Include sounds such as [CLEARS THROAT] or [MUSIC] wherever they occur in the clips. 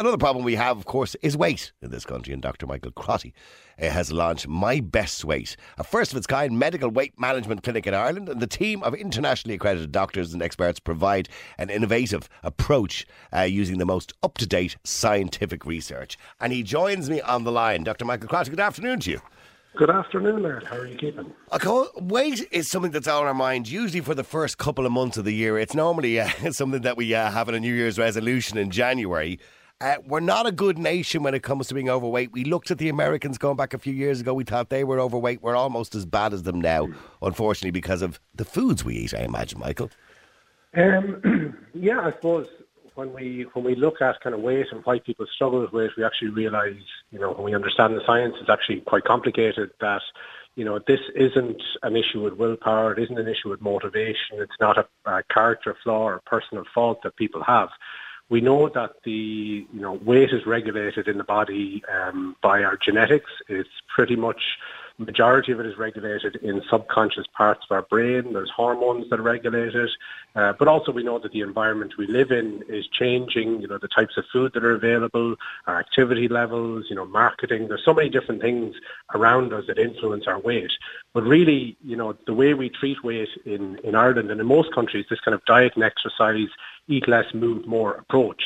Another problem we have, of course, is weight in this country, and Dr. Michael Crotty uh, has launched My Best Weight, a first of its kind medical weight management clinic in Ireland. And the team of internationally accredited doctors and experts provide an innovative approach uh, using the most up to date scientific research. And he joins me on the line. Dr. Michael Crotty, good afternoon to you. Good afternoon, Laird. How are you keeping? Okay, weight is something that's on our mind usually for the first couple of months of the year. It's normally uh, [LAUGHS] something that we uh, have in a New Year's resolution in January. Uh, we're not a good nation when it comes to being overweight. We looked at the Americans going back a few years ago. We thought they were overweight. We're almost as bad as them now, unfortunately, because of the foods we eat. I imagine, Michael. Um, [CLEARS THROAT] yeah, I suppose when we when we look at kind of weight and why people struggle with weight, we actually realise, you know, when we understand the science, it's actually quite complicated. That you know, this isn't an issue with willpower. It isn't an issue with motivation. It's not a, a character flaw or personal fault that people have. We know that the you know weight is regulated in the body um, by our genetics. It's pretty much majority of it is regulated in subconscious parts of our brain. There's hormones that regulate it, uh, but also we know that the environment we live in is changing. You know, the types of food that are available, our activity levels, you know, marketing. There's so many different things around us that influence our weight. But really, you know, the way we treat weight in in Ireland and in most countries, this kind of diet and exercise, eat less, move more approach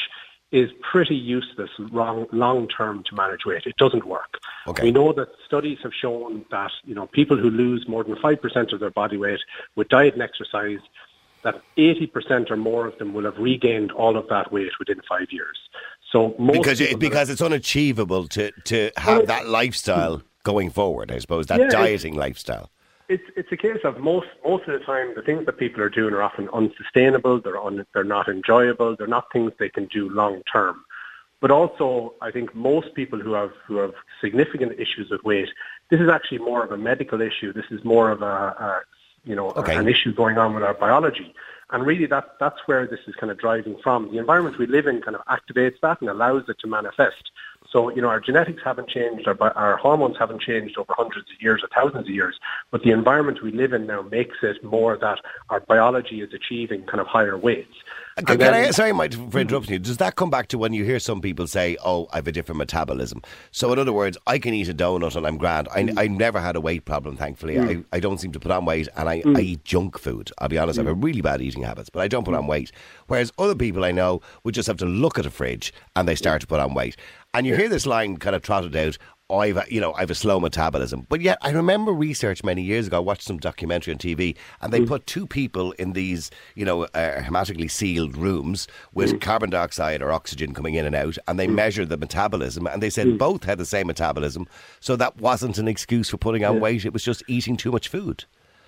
is pretty useless long, term to manage weight. It doesn't work. Okay. We know that studies have shown that you know people who lose more than five percent of their body weight with diet and exercise, that eighty percent or more of them will have regained all of that weight within five years. So Because it, because it's unachievable to, to have that lifestyle going forward, I suppose, that Yeah, dieting lifestyle. It's it's a case of most most of the time the things that people are doing are often unsustainable. They're un, they're not enjoyable. They're not things they can do long term. But also, I think most people who have who have significant issues with weight, this is actually more of a medical issue. This is more of a, a you know Okay. an issue going on with our biology. And really, that that's where this is kind of driving from. The environment we live in kind of activates that and allows it to manifest. So, you know, our genetics haven't changed, our, our hormones haven't changed over hundreds of years or thousands of years, but the environment we live in now makes it more that our biology is achieving kind of higher weights. Can, And can I, sorry, Mike, for interrupting you. Does that come back to when you hear some people say, "Oh, I have a different metabolism"? So, in other words, I can eat a donut and I'm grand. I, mm. I never had a weight problem, thankfully. Mm. I, I don't seem to put on weight, and I, mm. I eat junk food. I'll be honest, I have a really bad eating habits, but I don't put on weight. Whereas other people I know would just have to look at a fridge and they start to put on weight. And you hear this line kind of trotted out. "Oh, I've a, you know I've a slow metabolism, but yet I remember research many years ago. I watched some documentary on TV, and they mm. put two people in these you know uh, hermetically sealed rooms with mm. carbon dioxide or oxygen coming in and out, and they mm. measured the metabolism, and they said both had the same metabolism. So that wasn't an excuse for putting on weight; it was just eating too much food.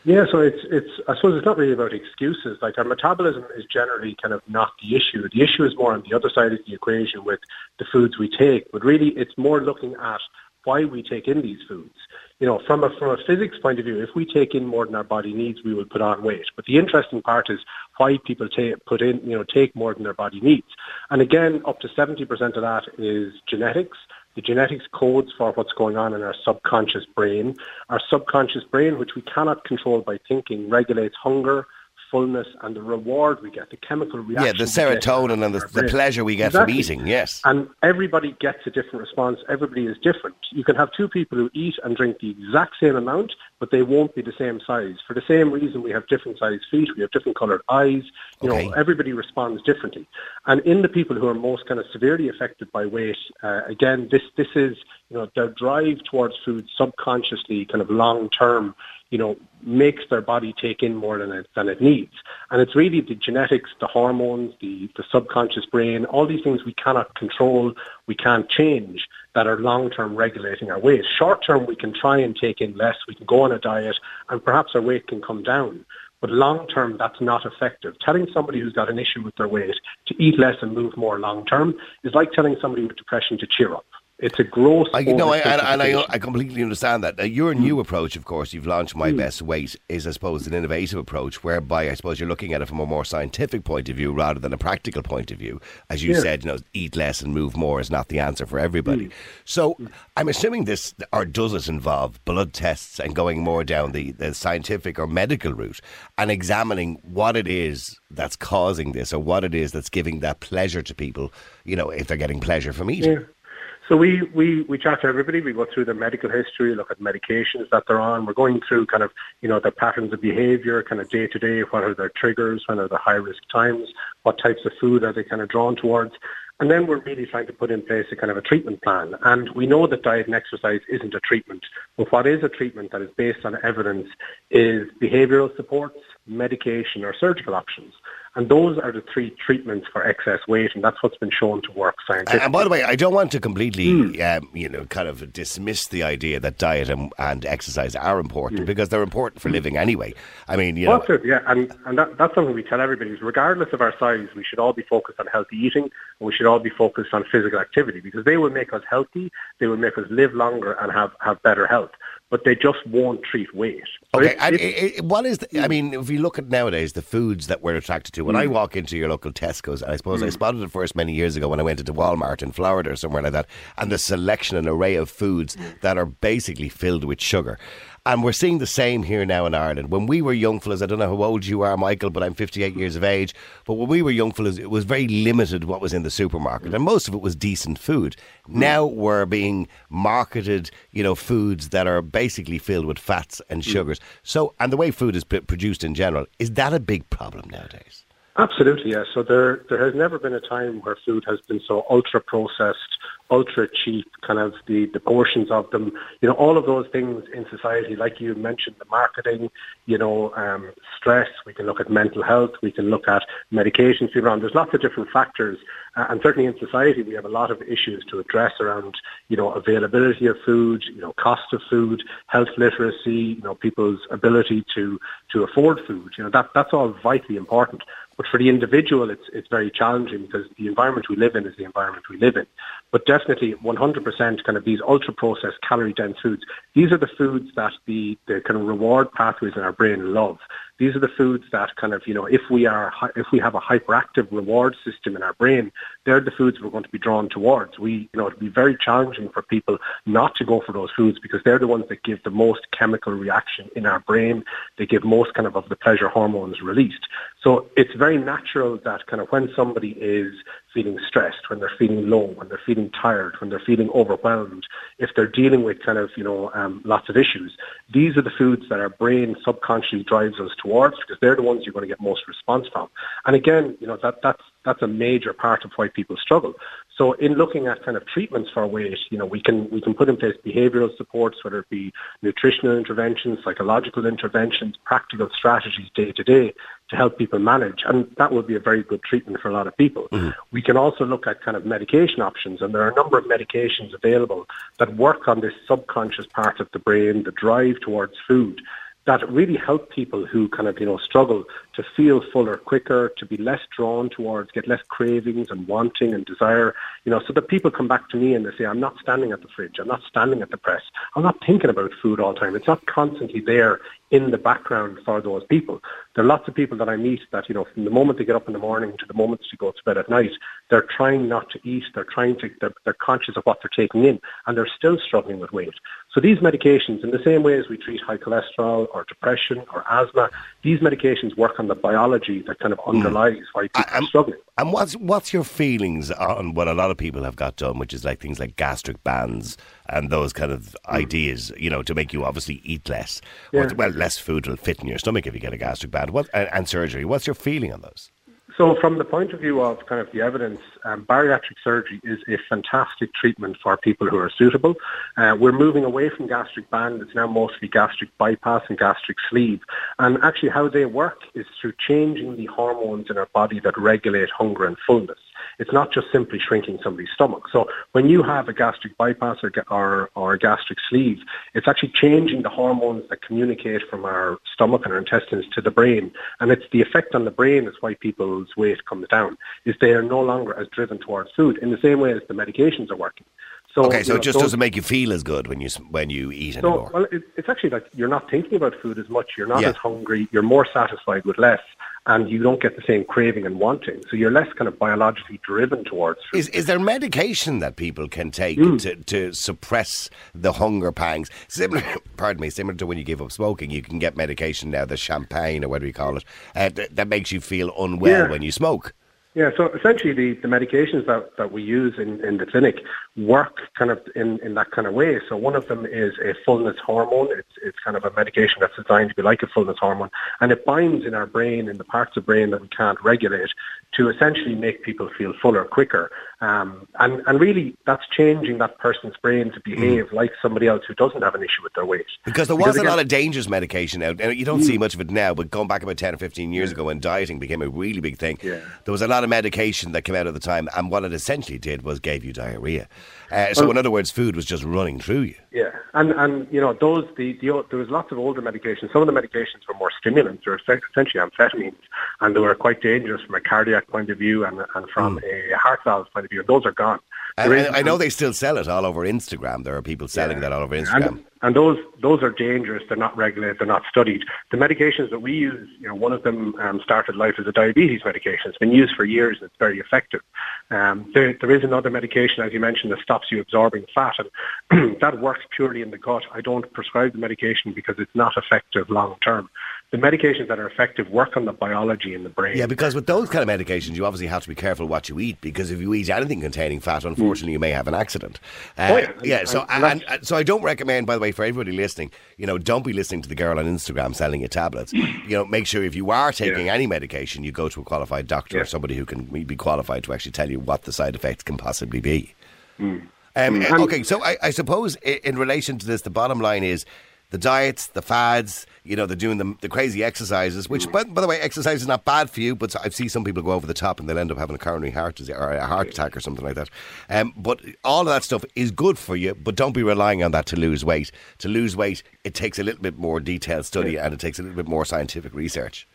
Yeah, so it's it's I suppose it's not really about excuses. Like our metabolism is generally kind of not the issue. The issue is more on the other side of the equation with the foods we take. But really, it's more looking at why we take in these foods. You know, from a from a physics point of view, if we take in more than our body needs, we will put on weight. But the interesting part is why people take put in you know take more than their body needs. And again, up to seventy percent of that is genetics. The genetics codes for what's going on in our subconscious brain. Our subconscious brain, which we cannot control by thinking, regulates hunger, fullness, and the reward we get, the chemical reaction. Yeah, the serotonin and the, the pleasure we get Exactly. from eating. Yes. And everybody gets a different response. Everybody is different. You can have two people who eat and drink the exact same amount, but they won't be the same size. For the same reason, we have different sized feet, we have different coloured eyes. You Okay. know, everybody responds differently. And in the people who are most kind of severely affected by weight, uh, again, this this is you know their drive towards food subconsciously, kind of long term. You know, makes their body take in more than it than it needs, and it's really the genetics, the hormones, the the subconscious brain, all these things we cannot control, we can't change that are long term regulating our weight. Short term, we can try and take in less, we can go on a diet, and perhaps our weight can come down. But long term, that's not effective. Telling somebody who's got an issue with their weight to eat less and move more long term is like telling somebody with depression to cheer up. It's a gross. I, no, I, and, I, I completely understand that. Now, your mm. new approach, of course, you've launched My mm. Best Weight, is I suppose an innovative approach whereby I suppose you're looking at it from a more scientific point of view rather than a practical point of view. As you yeah. said, you know, eat less and move more is not the answer for everybody. Mm. So I'm assuming this, or does it involve blood tests and going more down the, the scientific or medical route and examining what it is that's causing this or what it is that's giving that pleasure to people, you know, if they're getting pleasure from eating? Yeah. So we, we, we chat to everybody. We go through their medical history, look at medications that they're on. We're going through kind of, you know, their patterns of behavior, kind of day to day. What are their triggers? when are the high risk times? What types of food are they kind of drawn towards? And then we're really trying to put in place a kind of a treatment plan. And we know that diet and exercise isn't a treatment. But what is a treatment that is based on evidence is behavioral supports, medication or surgical options. And those are the three treatments for excess weight, and that's what's been shown to work scientifically. And by the way, I don't want to completely, mm. um, you know, kind of dismiss the idea that diet and, and exercise are important mm. because they're important for living anyway. I mean, you know, yeah, and and that, that's something we tell everybody is regardless of our size, we should all be focused on healthy eating, and we should all be focused on physical activity because they will make us healthy, they will make us live longer and have have better health but they just won't treat weight. okay, if, and if, what is? The, I mean, if you look at nowadays the foods that we're attracted to. When mm. I walk into your local Tesco's, and I suppose mm. I spotted it first many years ago when I went into Walmart in Florida or somewhere like that, and the selection and array of foods mm. that are basically filled with sugar. And we're seeing the same here now in Ireland. When we were young fellas, I don't know how old you are, Michael, but I'm 58 years of age. But when we were young fellas, it was very limited what was in the supermarket, and most of it was decent food. Now we're being marketed, you know, foods that are basically filled with fats and mm. sugars. So, and the way food is produced in general, is that a big problem nowadays? Absolutely, yes. So there, there has never been a time where food has been so ultra processed, ultra cheap, kind of the, the portions of them, you know, all of those things in society, like you mentioned, the marketing, you know, um, stress, we can look at mental health, we can look at medications around. There's lots of different factors. Uh, and certainly in society, we have a lot of issues to address around, you know, availability of food, you know, cost of food, health literacy, you know, people's ability to, to afford food. You know, that, that's all vitally important. But for the individual, it's it's very challenging because the environment we live in is the environment we live in. But definitely, 100% kind of these ultra processed, calorie dense foods. These are the foods that the the kind of reward pathways in our brain love. These are the foods that kind of, you know, if we are, if we have a hyperactive reward system in our brain, they're the foods we're going to be drawn towards. We, you know, it'd be very challenging for people not to go for those foods because they're the ones that give the most chemical reaction in our brain. They give most kind of of the pleasure hormones released. So it's very natural that kind of when somebody is feeling stressed, when they're feeling low, when they're feeling tired, when they're feeling overwhelmed, if they're dealing with kind of, you know, um, lots of issues, these are the foods that our brain subconsciously drives us towards because they're the ones you're going to get most response from. And again, you know, that, that's, that's a major part of why people struggle. So in looking at kind of treatments for weight, you know, we can we can put in place behavioural supports, whether it be nutritional interventions, psychological interventions, practical strategies day to day to help people manage, and that would be a very good treatment for a lot of people. Mm-hmm. We can also look at kind of medication options, and there are a number of medications available that work on this subconscious part of the brain, the drive towards food that really help people who kind of, you know, struggle to feel fuller quicker, to be less drawn towards, get less cravings and wanting and desire, you know, so that people come back to me and they say, I'm not standing at the fridge, I'm not standing at the press, I'm not thinking about food all the time. It's not constantly there in the background for those people. There are lots of people that I meet that, you know, from the moment they get up in the morning to the moment they go to bed at night, they're trying not to eat, they're trying to, they're, they're conscious of what they're taking in, and they're still struggling with weight. So these medications, in the same way as we treat high cholesterol or depression or asthma, these medications work on the biology that kind of hmm. underlies why people are struggling. And what's what's your feelings on what a lot of people have got done, which is like things like gastric bands and those kind of mm. ideas, you know, to make you obviously eat less. Yeah. well, less food will fit in your stomach if you get a gastric band. What and, and surgery? What's your feeling on those? So, from the point of view of kind of the evidence, um, bariatric surgery is a fantastic treatment for people who are suitable. Uh, we're moving away from gastric band. It's now mostly gastric bypass and gastric sleeve. And actually, how they work is through changing the hormones in our body that regulate hunger and fullness. It's not just simply shrinking somebody's stomach. So when you have a gastric bypass or, or, or a gastric sleeve, it's actually changing the hormones that communicate from our stomach and our intestines to the brain. And it's the effect on the brain is why people's weight comes down, is they are no longer as driven towards food in the same way as the medications are working. So, Okay, so you it just doesn't make you feel as good when you when you eat So, anymore. well, it, it's actually like you're not thinking about food as much. You're not Yeah. as hungry. You're more satisfied with less, and you don't get the same craving and wanting. So you're less kind of biologically driven towards food. Is, is there medication that people can take Hmm. to, to suppress the hunger pangs? Similar, [LAUGHS] pardon me, similar to when you give up smoking, you can get medication now, the Champix or whatever you call it, uh, th- that makes you feel unwell Yeah. when you smoke. Yeah, so essentially the, the medications that, that we use in, in the clinic work kind of in, in that kind of way. So one of them is a fullness hormone. It's, it's kind of a medication that's designed to be like a fullness hormone. And it binds in our brain, in the parts of brain that we can't regulate, to essentially make people feel fuller quicker. Um, and, and really that's changing that person's brain to behave like somebody else who doesn't have an issue with their weight. Because there was a again- lot of dangerous medication out. And you don't see much of it now, but going back about 10 or 15 years ago when dieting became a really big thing, Yeah. there was a lot of medication that came out at the time. And what it essentially did was gave you diarrhea. Uh, so, in other words, food was just running through you. Yeah, and and you know those the, the there was lots of older medications. Some of the medications were more stimulants, or essentially amphetamines, and they were quite dangerous from a cardiac point of view and and from a heart valve point of view. And those are gone. And I, I know they still sell it all over Instagram. There are people selling that all over Instagram. And, and those those are dangerous. They're not regulated. They're not studied. The medications that we use, you know, one of them um, started life as a diabetes medication. It's been used for years and it's very effective. Um, there, there is another medication, as you mentioned, that stops you absorbing fat, and [CLEARS THROAT] that works purely in the gut. I don't prescribe the medication because it's not effective long term. The medications that are effective work on the biology in the brain. Yeah, because with those kind of medications, you obviously have to be careful what you eat because if you eat anything containing fat, unfortunately, you may have an accident. Uh, Oh, yeah. So, And- and, and so I don't recommend, by the way, for everybody listening, you know, don't be listening to the girl on Instagram selling you tablets. You know, make sure if you are taking Yeah. any medication, you go to a qualified doctor or somebody who can be qualified to actually tell you what the side effects can possibly be. Hmm. Um, okay, so I, I suppose in relation to this, the bottom line is the diets, the fads, you know, they're doing the, the crazy exercises, which, by, by the way, exercise is not bad for you, but I see some people go over the top and they'll end up having a coronary heart disease or a heart attack or something like that. Um, but all of that stuff is good for you, but don't be relying on that to lose weight. To lose weight, it takes a little bit more detailed study and it takes a little bit more scientific research.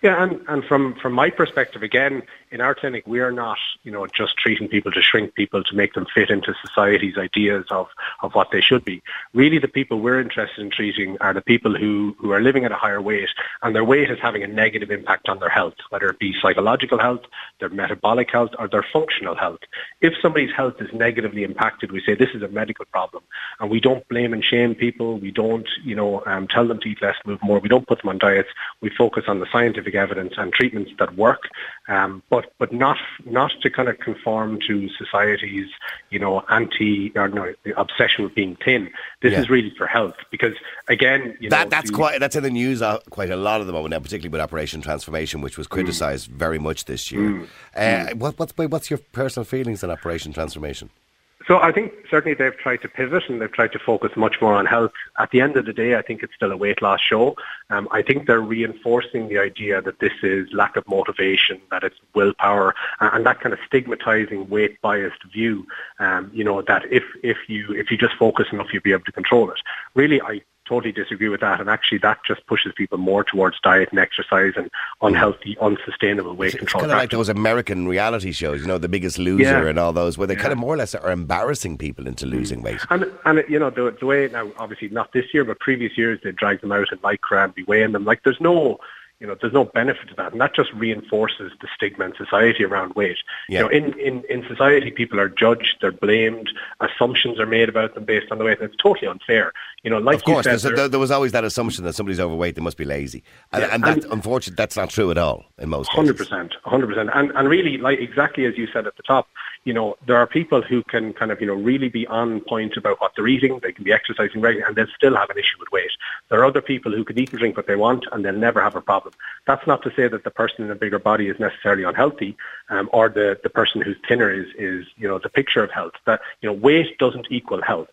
Yeah, and, and from, from my perspective, again, in our clinic, we are not, you know, just treating people to shrink people to make them fit into society's ideas of, of what they should be. Really, the people we're interested in treating are the people who, who are living at a higher weight, and their weight is having a negative impact on their health, whether it be psychological health, their metabolic health, or their functional health. If somebody's health is negatively impacted, we say this is a medical problem, and we don't blame and shame people. We don't, you know, um, tell them to eat less, move more. We don't put them on diets. We focus on the scientific evidence and treatments that work, um, but but not not to kind of conform to society's, you know, anti or no obsession with being thin. This Yeah. is really for health because again, you know, That that's the- quite that's in the news uh, quite a lot at the moment now, particularly with Operation Transformation, which was Mm. criticised very much this year. Uh, what, what's what's your personal feelings on Operation Transformation? So I think certainly they've tried to pivot and they've tried to focus much more on health. At the end of the day, I think it's still a weight loss show. Um, I think they're reinforcing the idea that this is lack of motivation, that it's willpower, and that kind of stigmatizing weight biased view. Um, you know that if if you if you just focus enough, you'll be able to control it. Really, I totally disagree with that, and actually that just pushes people more towards diet and exercise and unhealthy, unsustainable weight It's control. kind of like those American reality shows, you know, The Biggest Loser Yeah. and all those, where they kind of more or less are embarrassing people into losing weight. And and you know the the way now obviously not this year but previous years they drag them out in lycra and be weighing them like there's no you know there's no benefit to that and that just reinforces the stigma in society around weight. Yeah. You know in, in in society people are judged they're blamed assumptions are made about them based on the weight and it's totally unfair. You know like Of course, said there- there, was always that assumption that somebody's overweight, they must be lazy, and, Yeah, and that's and- unfortunate. That's not true at all in most Hundred cases. percent, hundred percent, and and really, like exactly as you said at the top, you know, there are people who can kind of you know really be on point about what they're eating. They can be exercising regularly, and they'll still have an issue with weight. There are other people who can eat and drink what they want, and they'll never have a problem. That's not to say that the person in a bigger body is necessarily unhealthy, um, or the the person who's thinner is is you know the picture of health. That you know, weight doesn't equal health.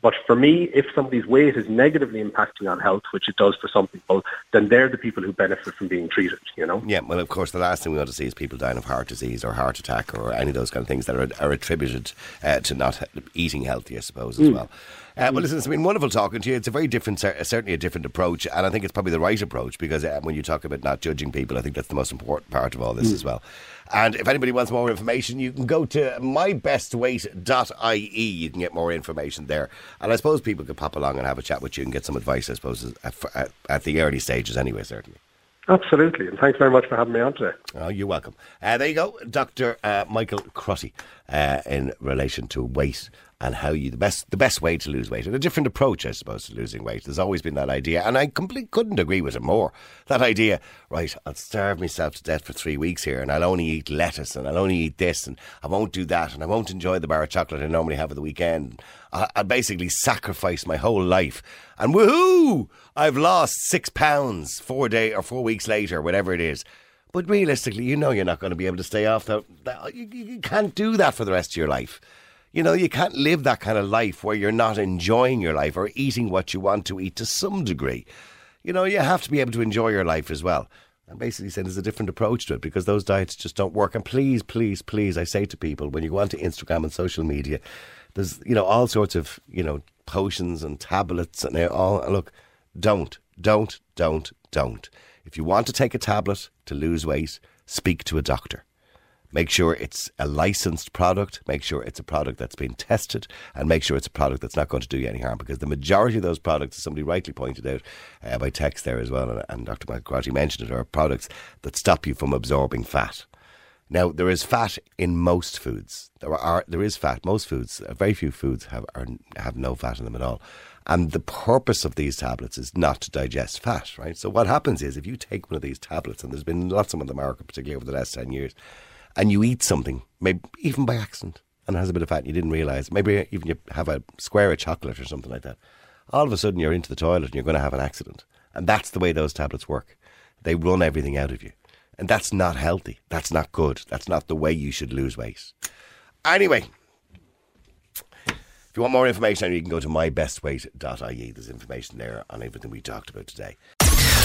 But for me, if somebody's weight is negatively impacting on health, which it does for some people, then they're the people who benefit from being treated, you know? Yeah, well, of course, the last thing we want to see is people dying of heart disease or heart attack or any of those kind of things that are, are attributed uh, to not eating healthy, I suppose, as mm. well. Uh, well, listen, it's been wonderful talking to you. It's a very different, certainly a different approach, and I think it's probably the right approach because uh, when you talk about not judging people, I think that's the most important part of all this mm. as well. And if anybody wants more information, you can go to mybestweight.ie. You can get more information there. And I suppose people could pop along and have a chat with you and get some advice, I suppose, at, at, at the early stages anyway, certainly. Absolutely, and thanks very much for having me on today. Oh, you're welcome. Uh, there you go, Dr. Uh, Michael Crotty, uh, in relation to weight and how you the best the best way to lose weight and a different approach, I suppose, to losing weight. There's always been that idea, and I completely couldn't agree with it more. That idea, right? I'll starve myself to death for three weeks here, and I'll only eat lettuce, and I'll only eat this, and I won't do that, and I won't enjoy the bar of chocolate I normally have at the weekend. I'll basically sacrifice my whole life, and woohoo! I've lost six pounds four day or four weeks later, whatever it is. But realistically, you know you're not going to be able to stay off that. You, you can't do that for the rest of your life. You know, you can't live that kind of life where you're not enjoying your life or eating what you want to eat to some degree. You know, you have to be able to enjoy your life as well. I'm basically saying there's a different approach to it because those diets just don't work. And please, please, please, I say to people when you go onto Instagram and social media, there's you know all sorts of you know potions and tablets and they all. Look, don't, don't, don't, don't. If you want to take a tablet to lose weight, speak to a doctor. Make sure it's a licensed product. Make sure it's a product that's been tested, and make sure it's a product that's not going to do you any harm. Because the majority of those products, as somebody rightly pointed out uh, by text there as well, and, and Dr. McGratty mentioned it, are products that stop you from absorbing fat. Now there is fat in most foods. There are there is fat. Most foods, uh, very few foods have are, have no fat in them at all. And the purpose of these tablets is not to digest fat, right? So what happens is if you take one of these tablets, and there's been lots of them on the market, particularly over the last ten years, and you eat something, maybe even by accident, and it has a bit of fat and you didn't realise, maybe even you have a square of chocolate or something like that, all of a sudden you're into the toilet and you're going to have an accident. And that's the way those tablets work. They run everything out of you. And that's not healthy. That's not good. That's not the way you should lose weight. Anyway, if you want more information, you can go to mybestweight.ie. There's information there on everything we talked about today.